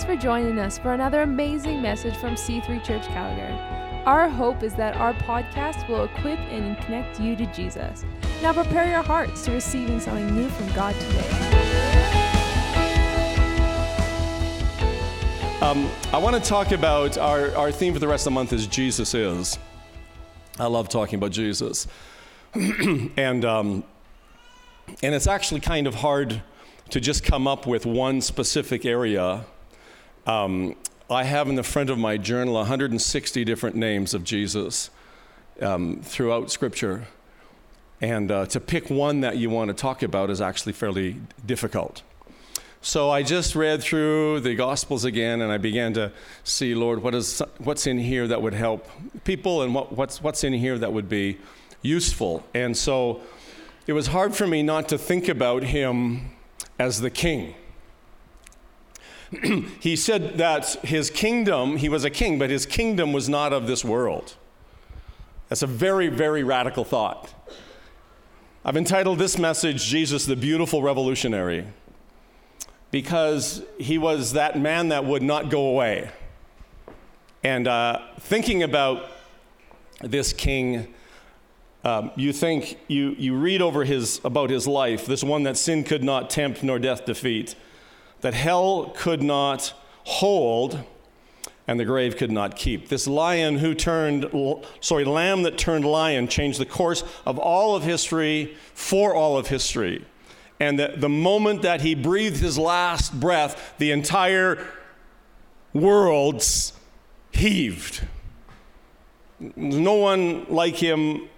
Thanks for joining us for another amazing message from C3 Church Calgary. Our hope is that our podcast will equip and connect you to Jesus. Now prepare your hearts to receiving something new from God today. Um, I want to talk about our, our theme for the rest of the month is Jesus is. I love talking about Jesus. and, um, and it's actually kind of hard to just come up with one specific area. Um, I have in the front of my journal 160 different names of Jesus um, throughout Scripture. And uh, to pick one that you want to talk about is actually fairly difficult. So I just read through the Gospels again, and I began to see, Lord, what is what's in here that would help people, and what, what's what's in here that would be useful. And so it was hard for me not to think about him as the king. he said that his kingdom, he was a king, but his kingdom was not of this world. That's a very, very radical thought. I've entitled this message, Jesus the Beautiful Revolutionary, because he was that man that would not go away. And uh, thinking about this king, um, you think, you, you read over his, about his life, this one that sin could not tempt nor death defeat, that hell could not hold and the grave could not keep. This lion who turned, sorry, lamb that turned lion changed the course of all of history for all of history. And the, the moment that he breathed his last breath, the entire world heaved. No one like him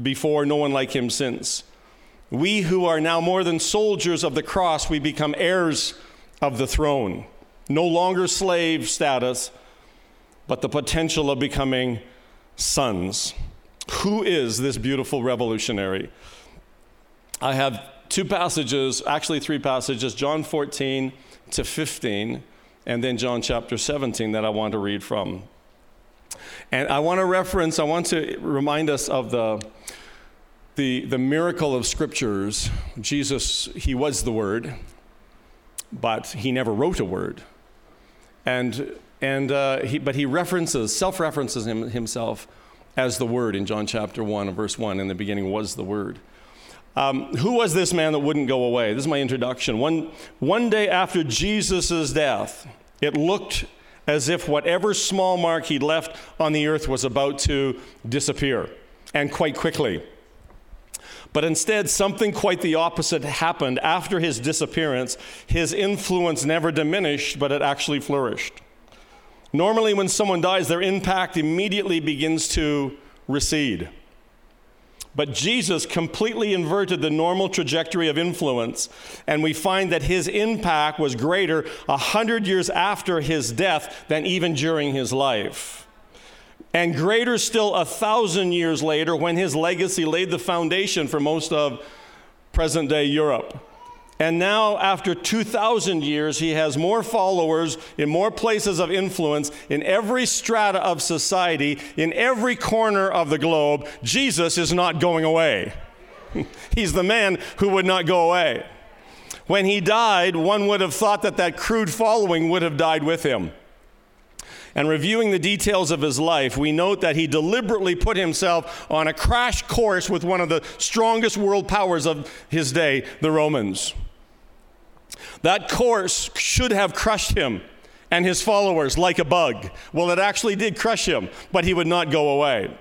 before, no one like him since. We who are now more than soldiers of the cross, we become heirs of the throne. No longer slave status, but the potential of becoming sons. Who is this beautiful revolutionary? I have two passages, actually three passages, John 14 to 15, and then John chapter 17 that I want to read from. And I want to reference, I want to remind us of the, the, the miracle of scriptures. Jesus, he was the Word, but he never wrote a word. And, and, uh, he, but he references, self references him, himself as the Word in John chapter 1 verse 1. In the beginning was the Word. Um, who was this man that wouldn't go away? This is my introduction. One, one day after Jesus' death, it looked as if whatever small mark he'd left on the earth was about to disappear, and quite quickly. But instead, something quite the opposite happened. After his disappearance, his influence never diminished, but it actually flourished. Normally, when someone dies, their impact immediately begins to recede. But Jesus completely inverted the normal trajectory of influence, and we find that his impact was greater a hundred years after his death than even during his life. And greater still a thousand years later when his legacy laid the foundation for most of present day Europe. And now, after 2,000 years, he has more followers in more places of influence in every strata of society, in every corner of the globe. Jesus is not going away. He's the man who would not go away. When he died, one would have thought that that crude following would have died with him. And reviewing the details of his life, we note that he deliberately put himself on a crash course with one of the strongest world powers of his day, the Romans. That course should have crushed him and his followers like a bug. Well, it actually did crush him, but he would not go away.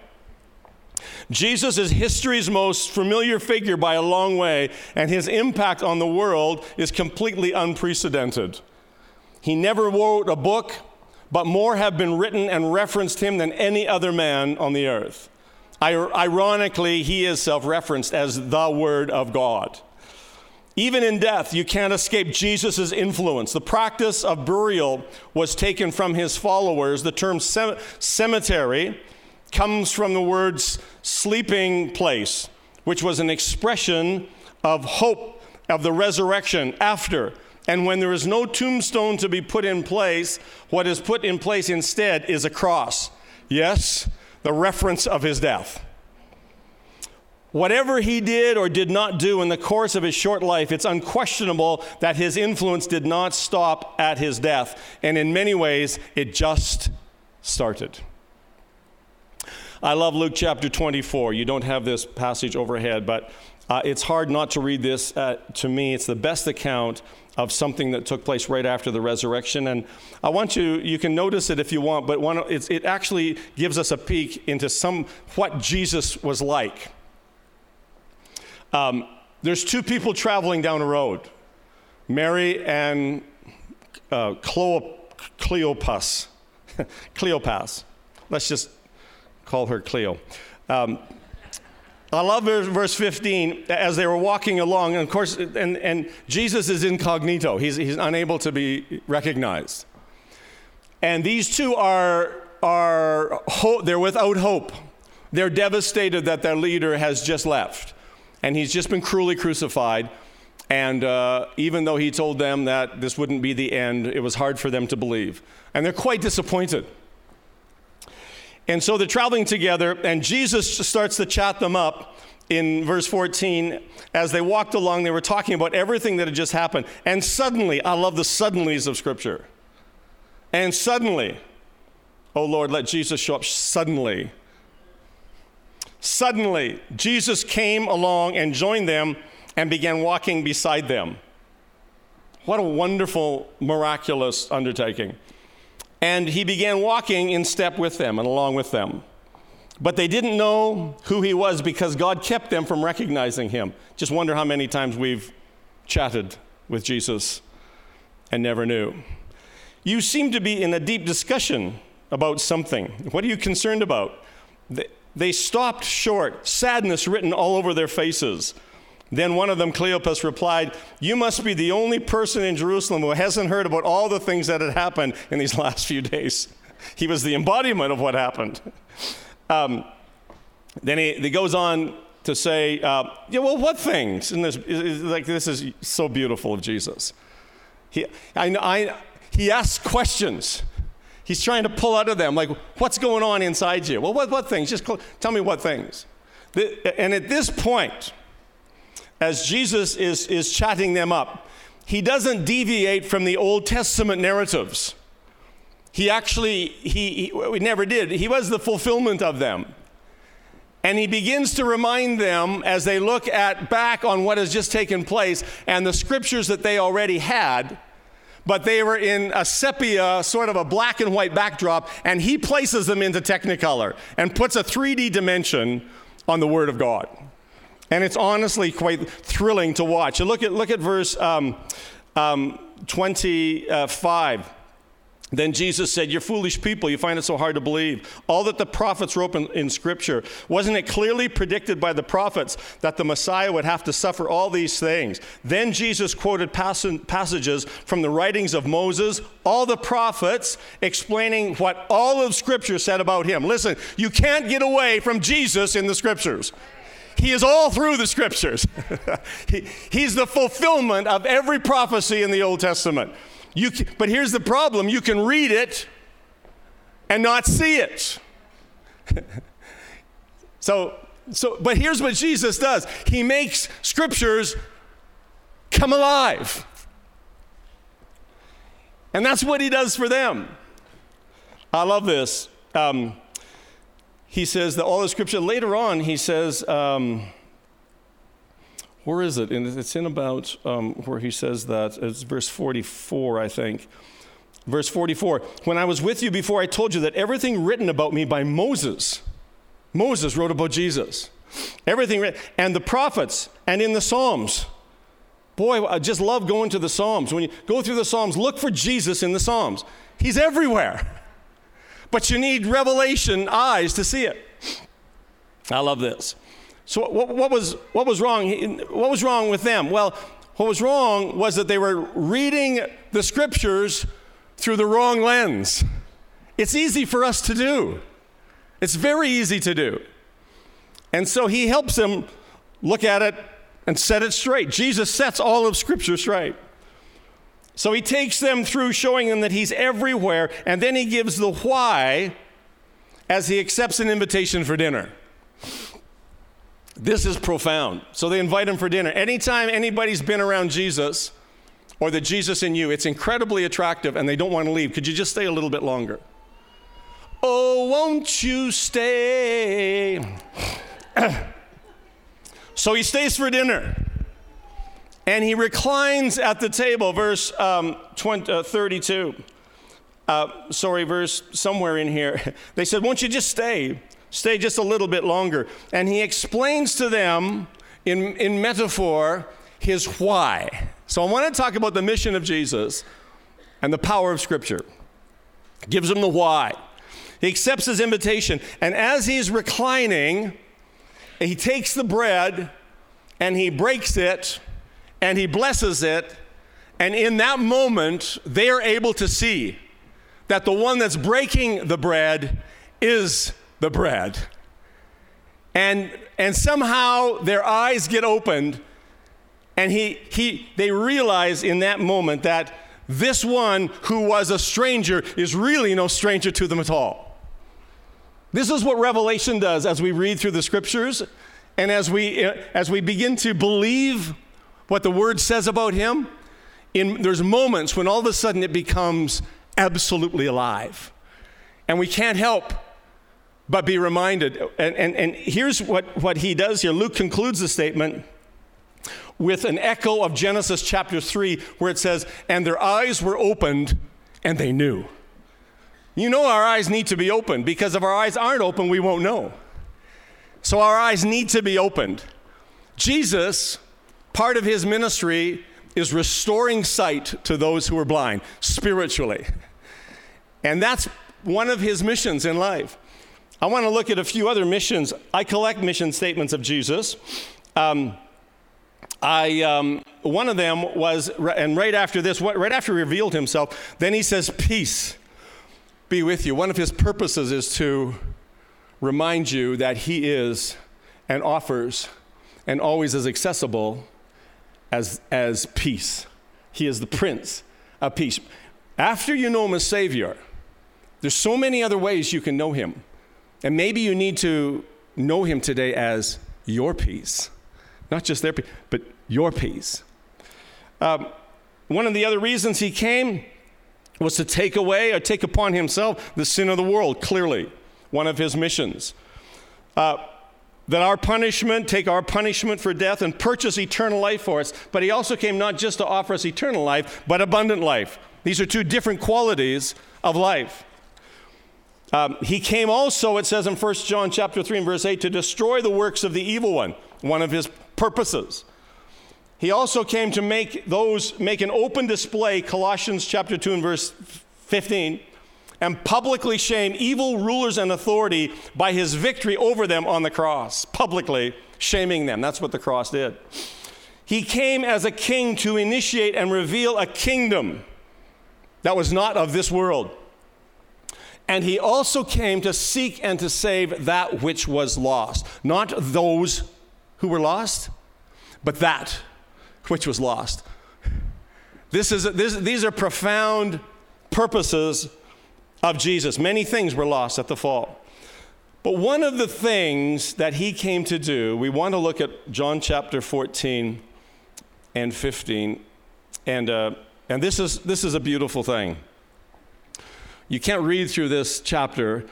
Jesus is history's most familiar figure by a long way, and his impact on the world is completely unprecedented. He never wrote a book, but more have been written and referenced him than any other man on the earth. Ironically, he is self referenced as the Word of God. Even in death, you can't escape Jesus' influence. The practice of burial was taken from his followers. The term cemetery comes from the words sleeping place, which was an expression of hope of the resurrection after. And when there is no tombstone to be put in place, what is put in place instead is a cross. Yes, the reference of his death. Whatever he did or did not do in the course of his short life, it's unquestionable that his influence did not stop at his death. And in many ways, it just started. I love Luke chapter 24. You don't have this passage overhead, but uh, it's hard not to read this uh, to me. It's the best account of something that took place right after the resurrection. And I want you, you can notice it if you want, but one, it actually gives us a peek into some what Jesus was like. Um, there's two people traveling down a road Mary and uh, Cleopas. Cleopas. Let's just call her Cleo. Um, I love verse 15 as they were walking along, and of course, and, and Jesus is incognito. He's, he's unable to be recognized. And these two are, are ho- they're without hope. They're devastated that their leader has just left and he's just been cruelly crucified. And uh, even though he told them that this wouldn't be the end, it was hard for them to believe. And they're quite disappointed. And so they're traveling together, and Jesus starts to chat them up in verse 14. As they walked along, they were talking about everything that had just happened. And suddenly, I love the suddenlies of Scripture. And suddenly, oh Lord, let Jesus show up suddenly Suddenly, Jesus came along and joined them and began walking beside them. What a wonderful, miraculous undertaking. And he began walking in step with them and along with them. But they didn't know who he was because God kept them from recognizing him. Just wonder how many times we've chatted with Jesus and never knew. You seem to be in a deep discussion about something. What are you concerned about? They stopped short, sadness written all over their faces. Then one of them, Cleopas, replied, You must be the only person in Jerusalem who hasn't heard about all the things that had happened in these last few days. He was the embodiment of what happened. Um, then he, he, goes on to say, uh, Yeah, well, what things? And this, like, this is so beautiful of Jesus. He, I, I, he asks questions. He's trying to pull out of them, like, what's going on inside you? Well, what, what things? Just tell me what things. The, and at this point, as Jesus is, is chatting them up, he doesn't deviate from the Old Testament narratives. He actually, he, he, never did. He was the fulfillment of them. And he begins to remind them as they look at back on what has just taken place and the scriptures that they already had but they were in a sepia, sort of a black and white backdrop, and he places them into Technicolor and puts a 3D dimension on the Word of God. And it's honestly quite thrilling to watch. And look at, look at verse um, um, 25. Then Jesus said, You're foolish people. You find it so hard to believe. All that the prophets wrote in, in, Scripture, wasn't it clearly predicted by the prophets that the Messiah would have to suffer all these things? Then Jesus quoted pass- passages from the writings of Moses, all the prophets, explaining what all of Scripture said about him. Listen, you can't get away from Jesus in the Scriptures. He is all through the scriptures. he, he's the fulfillment of every prophecy in the Old Testament. You but here's the problem you can read it and not see it. so, so, but here's what Jesus does He makes scriptures come alive. And that's what He does for them. I love this. Um, he says that all the scripture, later on, he says, um, where is it? And it's in about um, where he says that. It's verse 44, I think. Verse 44 When I was with you before, I told you that everything written about me by Moses, Moses wrote about Jesus. Everything written, and the prophets, and in the Psalms. Boy, I just love going to the Psalms. When you go through the Psalms, look for Jesus in the Psalms. He's everywhere. But you need revelation eyes to see it. I love this. So what, what, was, what was wrong? What was wrong with them? Well, what was wrong was that they were reading the scriptures through the wrong lens. It's easy for us to do. It's very easy to do. And so he helps them look at it and set it straight. Jesus sets all of scripture straight. So he takes them through showing them that he's everywhere, and then he gives the why as he accepts an invitation for dinner. This is profound. So they invite him for dinner. Anytime anybody's been around Jesus or the Jesus in you, it's incredibly attractive and they don't want to leave. Could you just stay a little bit longer? Oh, won't you stay? so he stays for dinner. And he reclines at the table, verse um, 20, uh, 32. Uh, sorry, verse somewhere in here. They said, Won't you just stay? Stay just a little bit longer. And he explains to them in, in metaphor his why. So I want to talk about the mission of Jesus and the power of Scripture. Gives him the why. He accepts his invitation. And as he's reclining, he takes the bread and he breaks it and he blesses it. And in that moment, they are able to see that the one that's breaking the bread is the bread. And, and somehow their eyes get opened, and he, he, they realize in that moment that this one who was a stranger is really no stranger to them at all. This is what Revelation does as we read through the scriptures and as we, uh, as we begin to believe what the word says about him, in, there's moments when all of a sudden it becomes absolutely alive. And we can't help but be reminded. And, and, and here's what, what he does here Luke concludes the statement with an echo of Genesis chapter 3, where it says, And their eyes were opened and they knew. You know, our eyes need to be opened because if our eyes aren't open, we won't know. So our eyes need to be opened. Jesus Part of his ministry is restoring sight to those who are blind spiritually. And that's one of his missions in life. I want to look at a few other missions. I collect mission statements of Jesus. Um, I, um, one of them was, and right after this, right after he revealed himself, then he says, Peace be with you. One of his purposes is to remind you that he is and offers and always is accessible as, as peace. He is the Prince of Peace. After you know Him as Savior, there's so many other ways you can know Him. And maybe you need to know Him today as your peace. Not just their peace, but your peace. Um, one of the other reasons He came was to take away or take upon Himself the sin of the world, clearly, one of His missions. Uh, that our punishment, take our punishment for death and purchase eternal life for us. But he also came not just to offer us eternal life, but abundant life. These are two different qualities of life. Um, he came also, it says in 1 John chapter 3 and verse 8, to destroy the works of the evil one, one of his purposes. He also came to make those make an open display, Colossians chapter 2 and verse 15 and publicly shame evil rulers and authority by his victory over them on the cross, publicly shaming them. That's what the cross did. He came as a king to initiate and reveal a kingdom that was not of this world. And he also came to seek and to save that which was lost. Not those who were lost, but that which was lost. This is, this, these are profound purposes of Jesus. Many things were lost at the fall. But one of the things that he came to do, we want to look at John chapter 14 and 15. And, uh, and this, is, this is a beautiful thing. You can't read through this chapter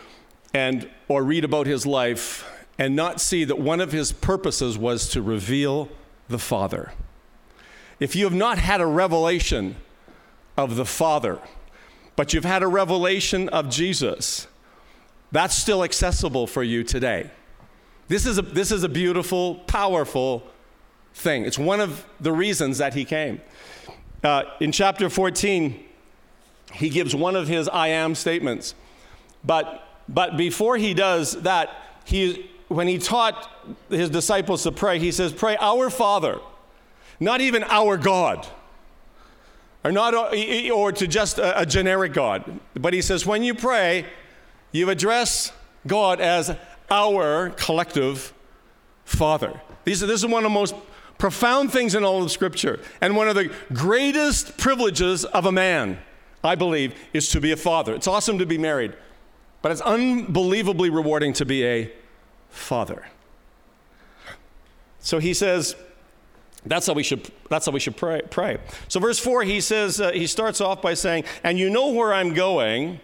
and, or read about his life and not see that one of his purposes was to reveal the Father. If you have not had a revelation of the Father, but you've had a revelation of Jesus, that's still accessible for you today. This is a, this is a beautiful, powerful thing. It's one of the reasons that he came. Uh, in chapter 14, he gives one of his I am statements. But, but before he does that, he, when he taught his disciples to pray, he says, Pray, Our Father, not even our God or not or to just a, generic God. But he says when you pray, you address God as our collective Father. These are, this is one of the most profound things in all of Scripture. And one of the greatest privileges of a man, I believe, is to be a father. It's awesome to be married, but it's unbelievably rewarding to be a father. So he says, that's how we should, that's how we should pray, pray. So, verse 4, he says, uh, he starts off by saying, And you know where I'm going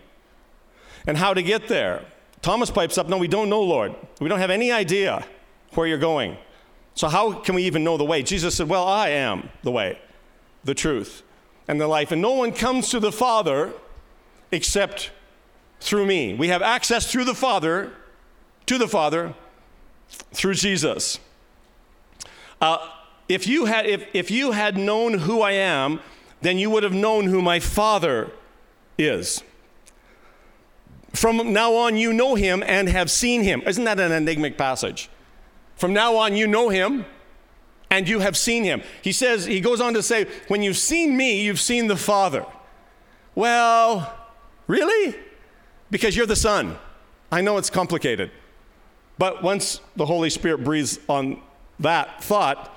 and how to get there. Thomas pipes up, No, we don't know, Lord. We don't have any idea where you're going. So, how can we even know the way? Jesus said, Well, I am the way, the truth, and the life. And no one comes to the Father except through me. We have access through the Father, to the Father, through Jesus. Uh, if, you had, if, if you had known who I am, then you would have known who my Father is. From now on, you know him and have seen him. Isn't that an enigmatic passage? From now on, you know him and you have seen him. He says, he goes on to say, when you've seen me, you've seen the Father. Well, really? Because you're the Son. I know it's complicated. But once the Holy Spirit breathes on that thought,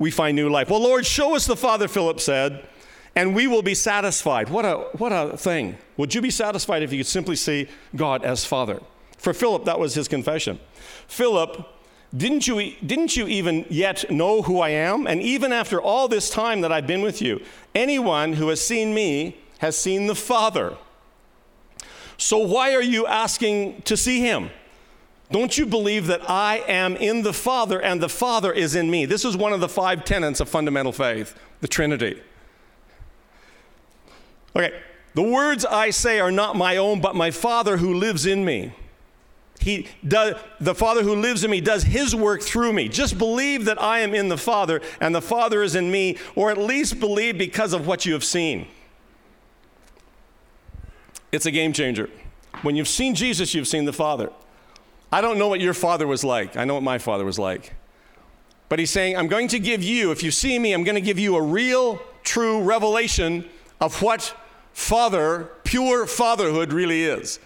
we find new life. Well, Lord, show us the Father, Philip said, and we will be satisfied. What a, what a thing. Would you be satisfied if you could simply see God as Father? For Philip, that was his confession. Philip, didn't you, didn't you even yet know who I am? And even after all this time that I've been with you, anyone who has seen me has seen the Father. So why are you asking to see him? Don't you believe that I am in the Father and the Father is in me? This is one of the five tenets of fundamental faith, the Trinity. Okay, the words I say are not my own, but my Father who lives in me. He does, the Father who lives in me does his work through me. Just believe that I am in the Father and the Father is in me, or at least believe because of what you have seen. It's a game changer. When you've seen Jesus, you've seen the Father. I don't know what your father was like. I know what my father was like. But he's saying, I'm going to give you, if you see me, I'm going to give you a real, true revelation of what father, pure fatherhood really is.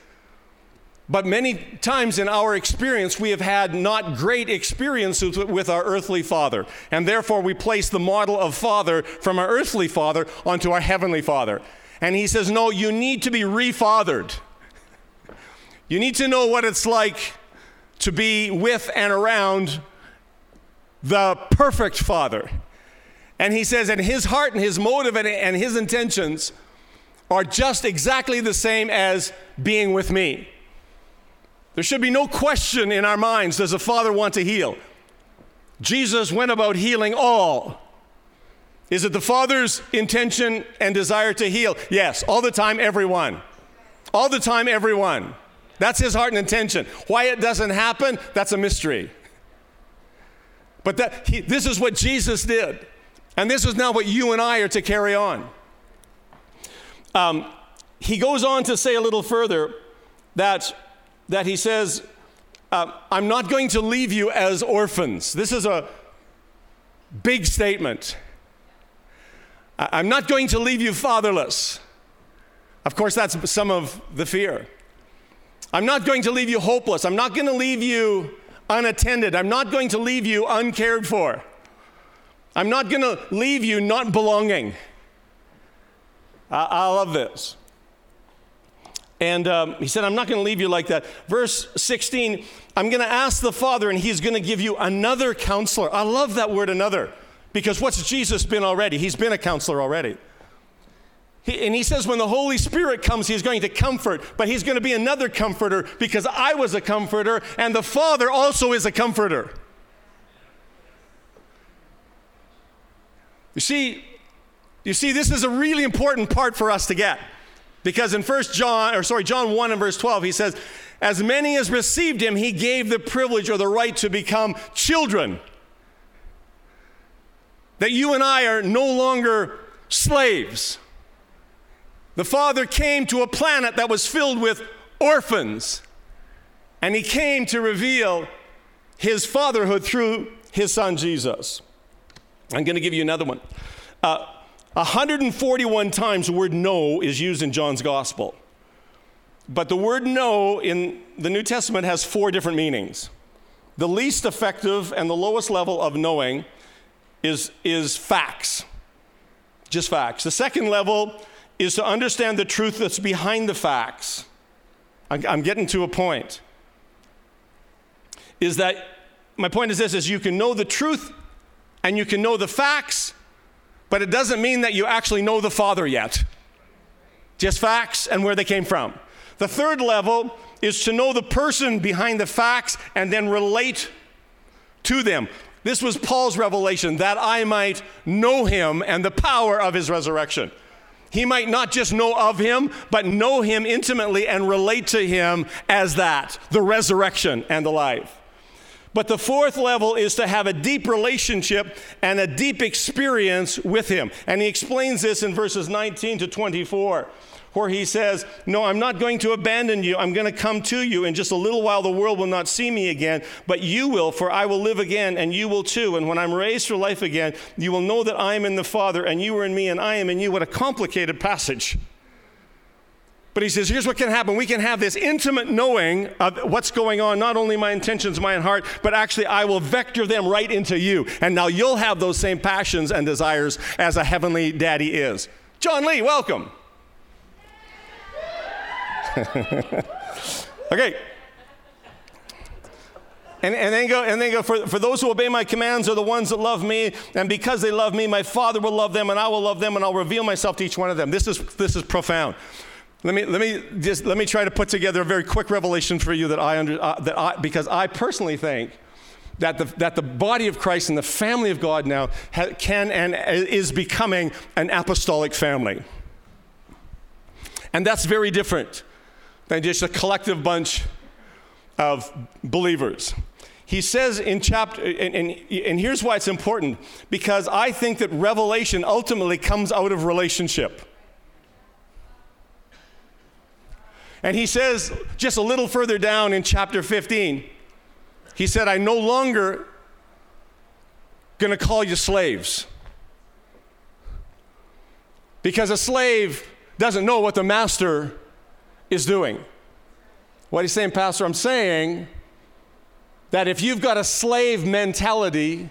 But many times in our experience, we have had not great experiences with our earthly father. And therefore, we place the model of father from our earthly father onto our heavenly father. And he says, No, you need to be refathered. You need to know what it's like to be with and around the perfect Father. And he says, and his heart and his motive and, and his intentions are just exactly the same as being with me. There should be no question in our minds does the Father want to heal? Jesus went about healing all. Is it the Father's intention and desire to heal? Yes, all the time, everyone. All the time, everyone. That's his heart and intention. Why it doesn't happen, that's a mystery. But that, he, this is what Jesus did. And this is now what you and I are to carry on. Um, he goes on to say a little further that, that he says, uh, I'm not going to leave you as orphans. This is a big statement. I'm not going to leave you fatherless. Of course, that's some of the fear. I'm not going to leave you hopeless. I'm not going to leave you unattended. I'm not going to leave you uncared for. I'm not going to leave you not belonging. I, I love this. And um, he said, I'm not going to leave you like that. Verse 16, I'm going to ask the Father, and he's going to give you another counselor. I love that word, another, because what's Jesus been already? He's been a counselor already. And he says, when the Holy Spirit comes, he's going to comfort, but he's going to be another comforter because I was a comforter and the Father also is a comforter. You see, you see, this is a really important part for us to get. Because in First John, or sorry, John 1 and verse 12, he says, As many as received him, he gave the privilege or the right to become children. That you and I are no longer slaves. The Father came to a planet that was filled with orphans, and He came to reveal His fatherhood through His Son Jesus. I'm going to give you another one. Uh, 141 times the word know is used in John's Gospel. But the word know in the New Testament has four different meanings. The least effective and the lowest level of knowing is, is facts, just facts. The second level is to understand the truth that's behind the facts. I'm getting to a point. Is that my point is this is you can know the truth and you can know the facts, but it doesn't mean that you actually know the Father yet. Just facts and where they came from. The third level is to know the person behind the facts and then relate to them. This was Paul's revelation that I might know him and the power of his resurrection. He might not just know of him, but know him intimately and relate to him as that the resurrection and the life. But the fourth level is to have a deep relationship and a deep experience with him. And he explains this in verses 19 to 24 where he says, No, I'm not going to abandon you. I'm going to come to you. In just a little while, the world will not see me again, but you will, for I will live again, and you will too. And when I'm raised for life again, you will know that I am in the Father, and you are in me, and I am in you. What a complicated passage. But he says, here's what can happen. We can have this intimate knowing of what's going on, not only my intentions, my heart, but actually I will vector them right into you. And now you'll have those same passions and desires as a heavenly daddy is. John Lee, welcome. okay. And, and then go, and then go for, for those who obey my commands are the ones that love me, and because they love me, my Father will love them, and I will love them, and I'll reveal myself to each one of them. This is, this is profound. Let me, let me just let me try to put together a very quick revelation for you that I under, uh, that I, because I personally think that the, that the body of Christ and the family of God now ha, can and is becoming an apostolic family. And that's very different than just a collective bunch of believers. He says in chapter, and, and, and, here's why it's important because I think that revelation ultimately comes out of relationship. And he says just a little further down in chapter 15, he said, I no longer going to call you slaves. Because a slave doesn't know what the master is doing. What he's saying, Pastor, I'm saying that if you've got a slave mentality,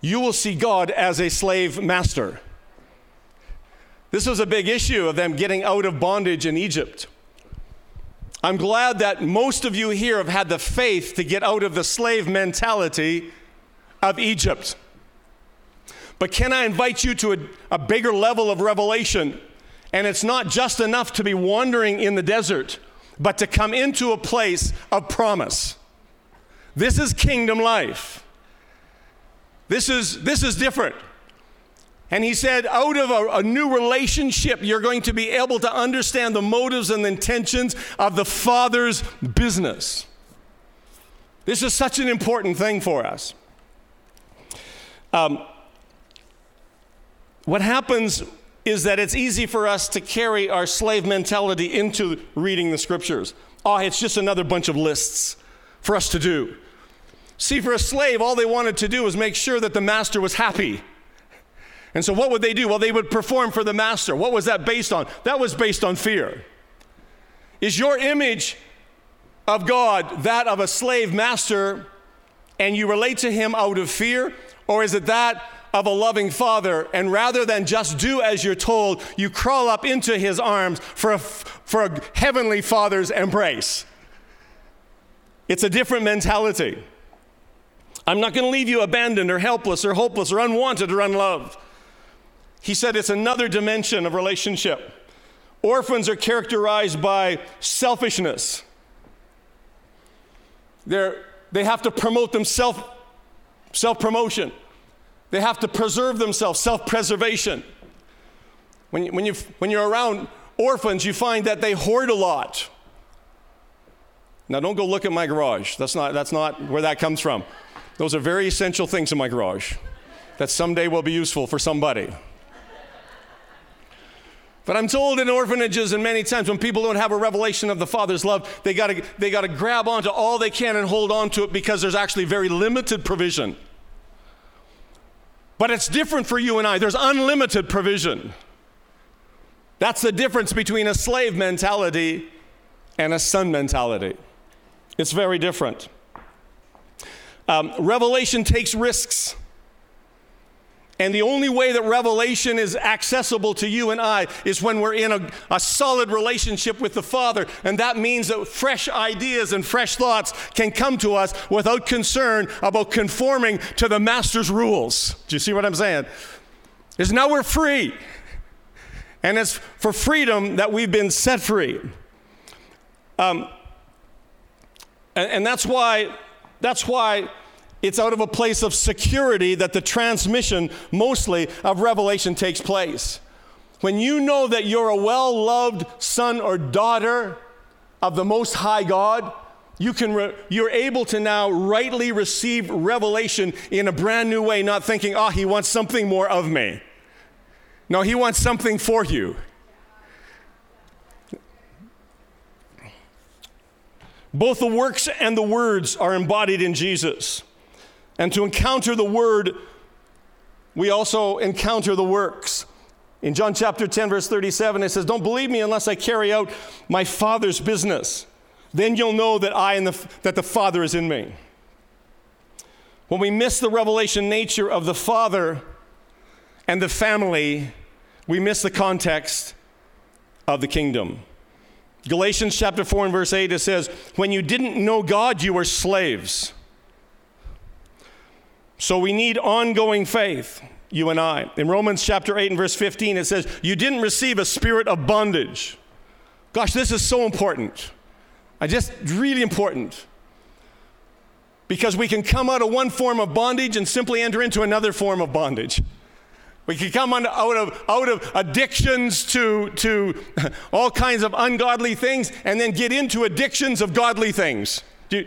you will see God as a slave master. This was a big issue of them getting out of bondage in Egypt. I'm glad that most of you here have had the faith to get out of the slave mentality of Egypt. But can I invite you to a, a bigger level of revelation? And it's not just enough to be wandering in the desert, but to come into a place of promise. This is kingdom life. This is, this is different. And he said, out of a, a, new relationship, you're going to be able to understand the motives and the intentions of the Father's business. This is such an important thing for us. Um, what happens is that it's easy for us to carry our slave mentality into reading the scriptures. Oh, it's just another bunch of lists for us to do. See, for a slave, all they wanted to do was make sure that the master was happy. And so, what would they do? Well, they would perform for the master. What was that based on? That was based on fear. Is your image of God that of a slave master and you relate to him out of fear? Or is it that of a loving father, and rather than just do as you're told, you crawl up into his arms for a, for a heavenly father's embrace. It's a different mentality. I'm not going to leave you abandoned or helpless or hopeless or unwanted or unloved. He said it's another dimension of relationship. Orphans are characterized by selfishness. They're, they have to promote themselves, self promotion. They have to preserve themselves, self preservation. When, when, you, when you're around orphans, you find that they hoard a lot. Now, don't go look at my garage. That's not, that's not where that comes from. Those are very essential things in my garage that someday will be useful for somebody. But I'm told in orphanages and many times when people don't have a revelation of the Father's love, they gotta, they gotta grab onto all they can and hold on to it because there's actually very limited provision. But it's different for you and I. There's unlimited provision. That's the difference between a slave mentality and a son mentality. It's very different. Um, Revelation takes risks. And the only way that revelation is accessible to you and I is when we're in a, a, solid relationship with the Father. And that means that fresh ideas and fresh thoughts can come to us without concern about conforming to the Master's rules. Do you see what I'm saying? Is now we're free. And it's for freedom that we've been set free. Um, and, and that's why, that's why it's out of a place of security that the transmission, mostly, of revelation takes place. When you know that you're a well loved son or daughter of the Most High God, you can re- you're able to now rightly receive revelation in a brand new way, not thinking, oh, he wants something more of me. No, he wants something for you. Both the works and the words are embodied in Jesus. And to encounter the word, we also encounter the works. In John chapter 10, verse 37, it says, Don't believe me unless I carry out my Father's business. Then you'll know that I and the, that the Father is in me. When we miss the revelation nature of the Father and the family, we miss the context of the kingdom. Galatians chapter 4 and verse 8, it says, When you didn't know God, you were slaves. So we need ongoing faith, you and I. In Romans chapter 8 and verse 15, it says, You didn't receive a spirit of bondage. Gosh, this is so important. I just really important. Because we can come out of one form of bondage and simply enter into another form of bondage. We can come out of, out of addictions to, to all kinds of ungodly things and then get into addictions of godly things. You,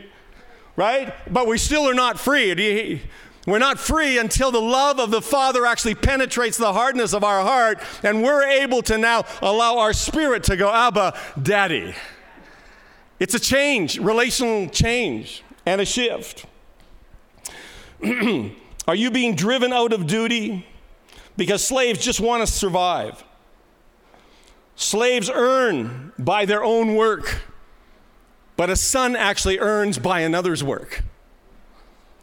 right? But we still are not free. We're not free until the love of the Father actually penetrates the hardness of our heart and we're able to now allow our spirit to go, Abba, Daddy. It's a change, relational change, and a shift. are you being driven out of duty? Because slaves just want to survive. Slaves earn by their own work, but a son actually earns by another's work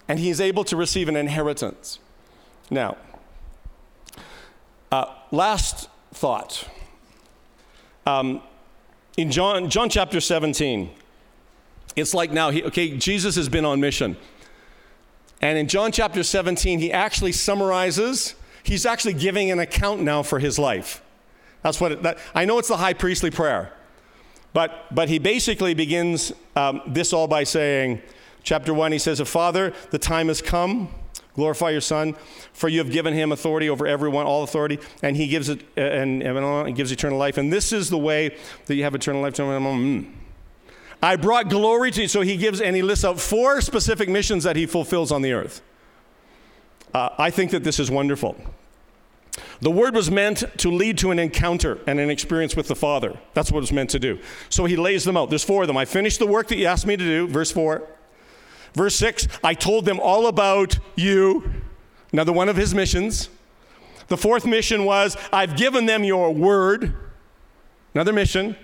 and he is able to receive an inheritance. Now, uh, last thought. Um, in John, John chapter 17, it's like now, he, okay, Jesus has been on mission. And in John chapter 17, he actually summarizes, he's actually giving an account now for his life. That's what it, that, I know it's the high priestly prayer, but, but he basically begins um, this all by saying, Chapter 1, he says, A Father, the time has come. Glorify your Son, for you have given him authority over everyone, all authority, and he gives it and, and gives eternal life. And this is the way that you have eternal life. Mm. I brought glory to you. So he gives and he lists out four specific missions that he fulfills on the earth. Uh, I think that this is wonderful. The word was meant to lead to an encounter and an experience with the Father. That's what it was meant to do. So he lays them out. There's four of them. I finished the work that you asked me to do, verse 4. Verse 6 I told them all about you. Another one of his missions. The fourth mission was I've given them your word. Another mission.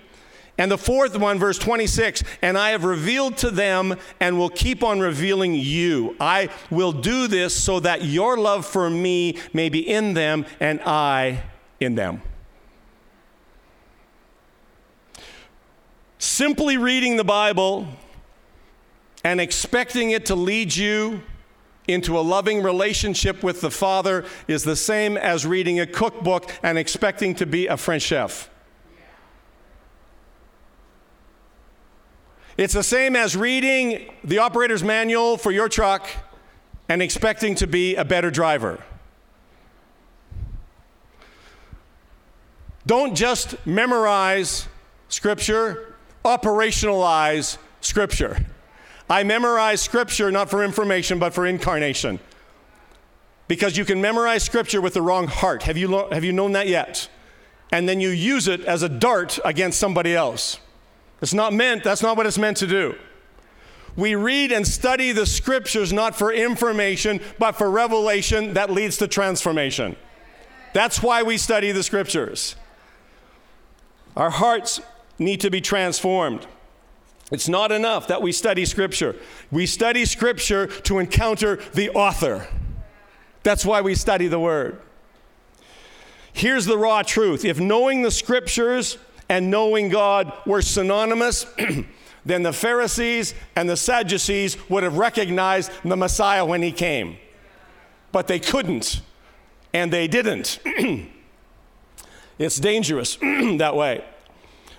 And the fourth one, verse 26, and I have revealed to them and will keep on revealing you. I will do this so that your love for me may be in them and I in them. Simply reading the Bible and expecting it to lead you into a loving relationship with the Father is the same as reading a cookbook and expecting to be a French chef. It's the same as reading the operator's manual for your truck and expecting to be a better driver. Don't just memorize Scripture, operationalize Scripture. I memorize scripture not for information, but for incarnation. Because you can memorize scripture with the wrong heart. Have you, lo- have you known that yet? And then you use it as a dart against somebody else. It's not meant, that's not what it's meant to do. We read and study the scriptures not for information, but for revelation that leads to transformation. That's why we study the scriptures. Our hearts need to be transformed. It's not enough that we study Scripture. We study Scripture to encounter the author. That's why we study the Word. Here's the raw truth if knowing the Scriptures and knowing God were synonymous, then the Pharisees and the Sadducees would have recognized the Messiah when he came. But they couldn't, and they didn't. it's dangerous that way.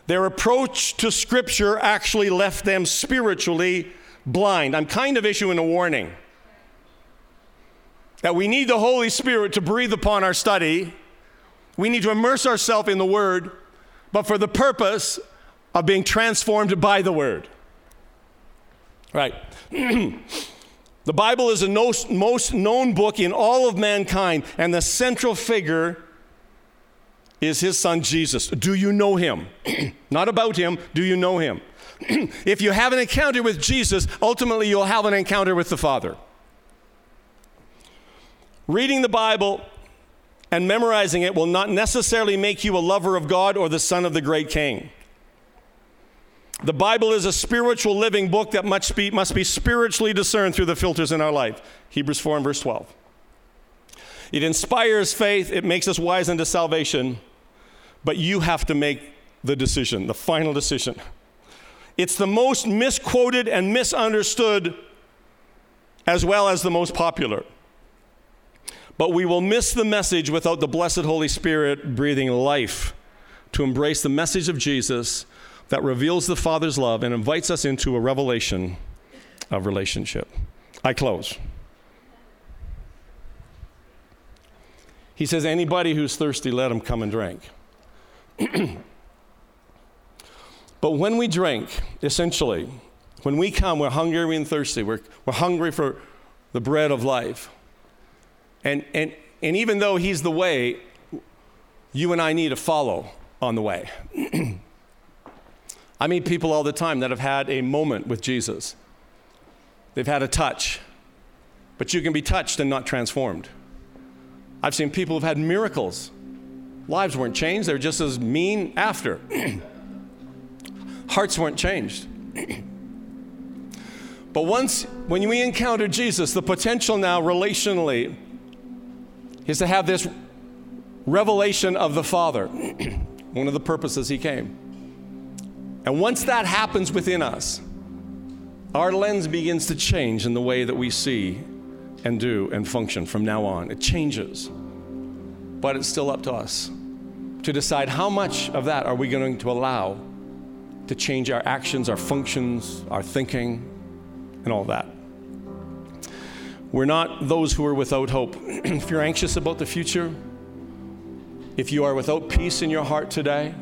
Their approach to Scripture actually left them spiritually blind. I'm kind of issuing a warning that we need the Holy Spirit to breathe upon our study. We need to immerse ourselves in the Word, but for the purpose of being transformed by the Word. Right. the Bible is the most known book in all of mankind, and the central figure is his son Jesus. Do you know him? Not about him, do you know him? if you have an encounter with Jesus, ultimately you'll have an encounter with the Father. Reading the Bible and memorizing it will not necessarily make you a lover of God or the son of the great king. The Bible is a spiritual living book that must be, must be spiritually discerned through the filters in our life. Hebrews 4 and verse 12. It inspires faith, it makes us wise unto salvation, but you have to make the decision, the final decision. It's the most misquoted and misunderstood, as well as the most popular. But we will miss the message without the blessed Holy Spirit breathing life to embrace the message of Jesus that reveals the Father's love and invites us into a revelation of relationship. I close. He says, Anybody who's thirsty, let him come and drink. but when we drink, essentially, when we come, we're hungry and thirsty. We're, we're hungry for the bread of life. And, and, and even though He's the way, you and I need to follow on the way. I meet people all the time that have had a moment with Jesus. They've had a touch, but you can be touched and not transformed. I've seen people who've had miracles. Lives weren't changed, they were just as mean after. Hearts weren't changed. but once, when we encounter Jesus, the potential now relationally is to have this revelation of the Father. One of the purposes he came. And once that happens within us, our lens begins to change in the way that we see and do and function from now on. It changes. But it's still up to us to decide how much of that are we going to allow to change our actions, our functions, our thinking, and all that. We're not those who are without hope. if you're anxious about the future, if you are without peace in your heart today,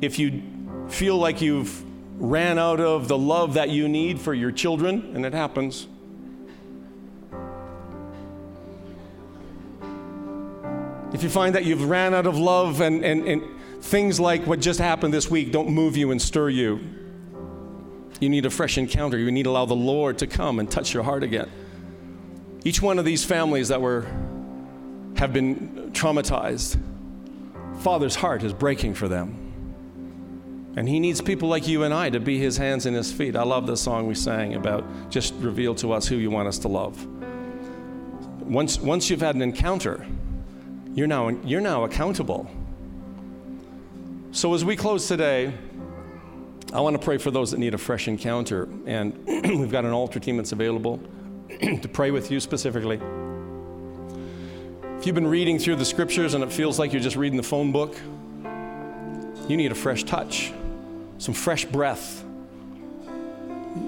if you feel like you've ran out of the love that you need for your children, and it happens. If you find that you've ran out of love and, and, and things like what just happened this week don't move you and stir you, you need a fresh encounter. You need to allow the Lord to come and touch your heart again. Each one of these families that were have been traumatized, Father's heart is breaking for them. And he needs people like you and I to be his hands and his feet. I love the song we sang about just reveal to us who you want us to love. Once, once you've had an encounter, you're now, you're now accountable. So as we close today, I want to pray for those that need a fresh encounter. And we've got an altar team that's available to pray with you specifically. If you've been reading through the scriptures and it feels like you're just reading the phone book, you need a fresh touch some fresh breath.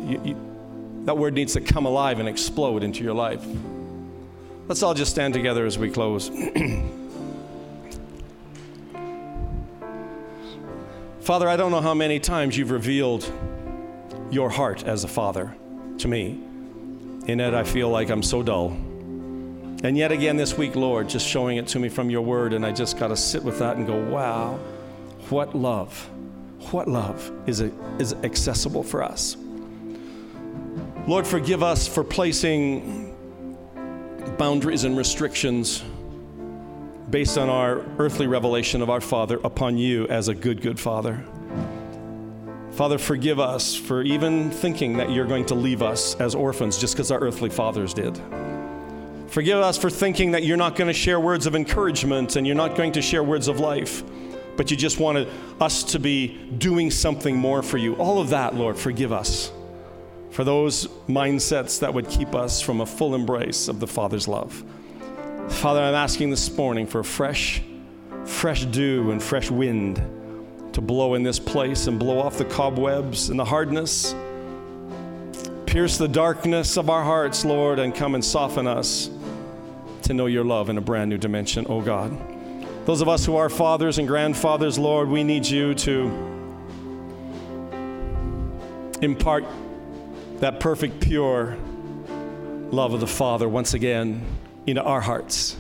You, you, that word needs to come alive and explode into your life. Let's all just stand together as we close. Father, I don't know how many times you've revealed your heart as a father to me. In it, I feel like I'm so dull. And yet again this week, Lord, just showing it to me from your word, and I just got to sit with that and go, wow, what love what love is, a, is accessible for us. Lord, forgive us for placing boundaries and restrictions based on our earthly revelation of our Father upon you as a good, good Father. Father, forgive us for even thinking that you're going to leave us as orphans just because our earthly fathers did. Forgive us for thinking that you're not going to share words of encouragement and you're not going to share words of life, but you just wanted us to be doing something more for you. All of that, Lord, forgive us for those mindsets that would keep us from a full embrace of the Father's love. Father, I'm asking this morning for a fresh, fresh dew and fresh wind to blow in this place and blow off the cobwebs and the hardness. Pierce the darkness of our hearts, Lord, and come and soften us to know your love in a brand new dimension, oh God. Those of us who are fathers and grandfathers, Lord, we need you to impart that perfect, pure love of the Father once again into our hearts.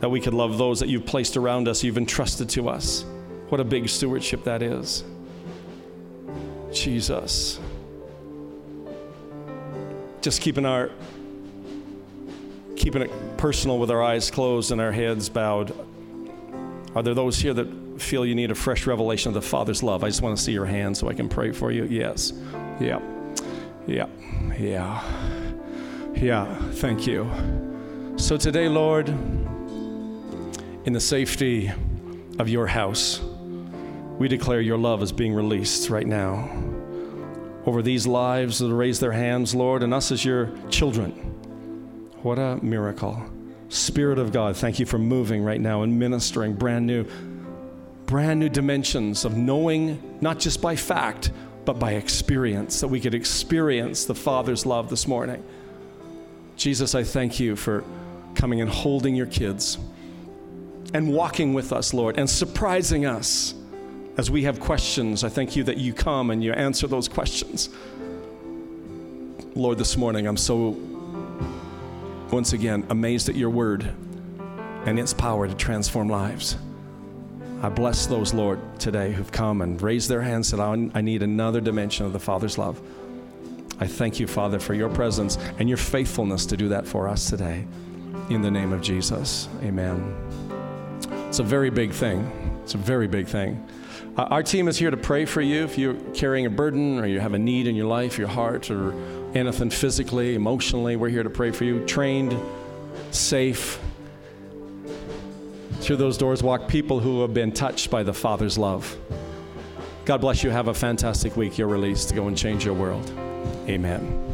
That we could love those that you've placed around us, you've entrusted to us. What a big stewardship that is. Jesus. Just keeping our keeping it personal with our eyes closed and our heads bowed. Are there those here that feel you need a fresh revelation of the Father's love? I just want to see your hand so I can pray for you. Yes. Yeah. Yeah. Yeah. Yeah. Thank you. So today, Lord, in the safety of your house, we declare your love is being released right now over these lives that raise their hands, Lord, and us as your children. What a miracle. Spirit of God, thank you for moving right now and ministering brand new, brand new dimensions of knowing, not just by fact, but by experience, that we could experience the Father's love this morning. Jesus, I thank you for coming and holding your kids and walking with us, Lord, and surprising us as we have questions. I thank you that you come and you answer those questions. Lord, this morning I'm so once again, amazed at your word and its power to transform lives. I bless those, Lord, today who've come and raised their hands and said, I need another dimension of the Father's love. I thank you, Father, for your presence and your faithfulness to do that for us today. In the name of Jesus, amen. It's a very big thing. It's a very big thing. Uh, our team is here to pray for you if you're carrying a burden or you have a need in your life, your heart, or anything physically, emotionally. We're here to pray for you. Trained, safe. Through those doors walk people who have been touched by the Father's love. God bless you. Have a fantastic week. You're released to go and change your world. Amen.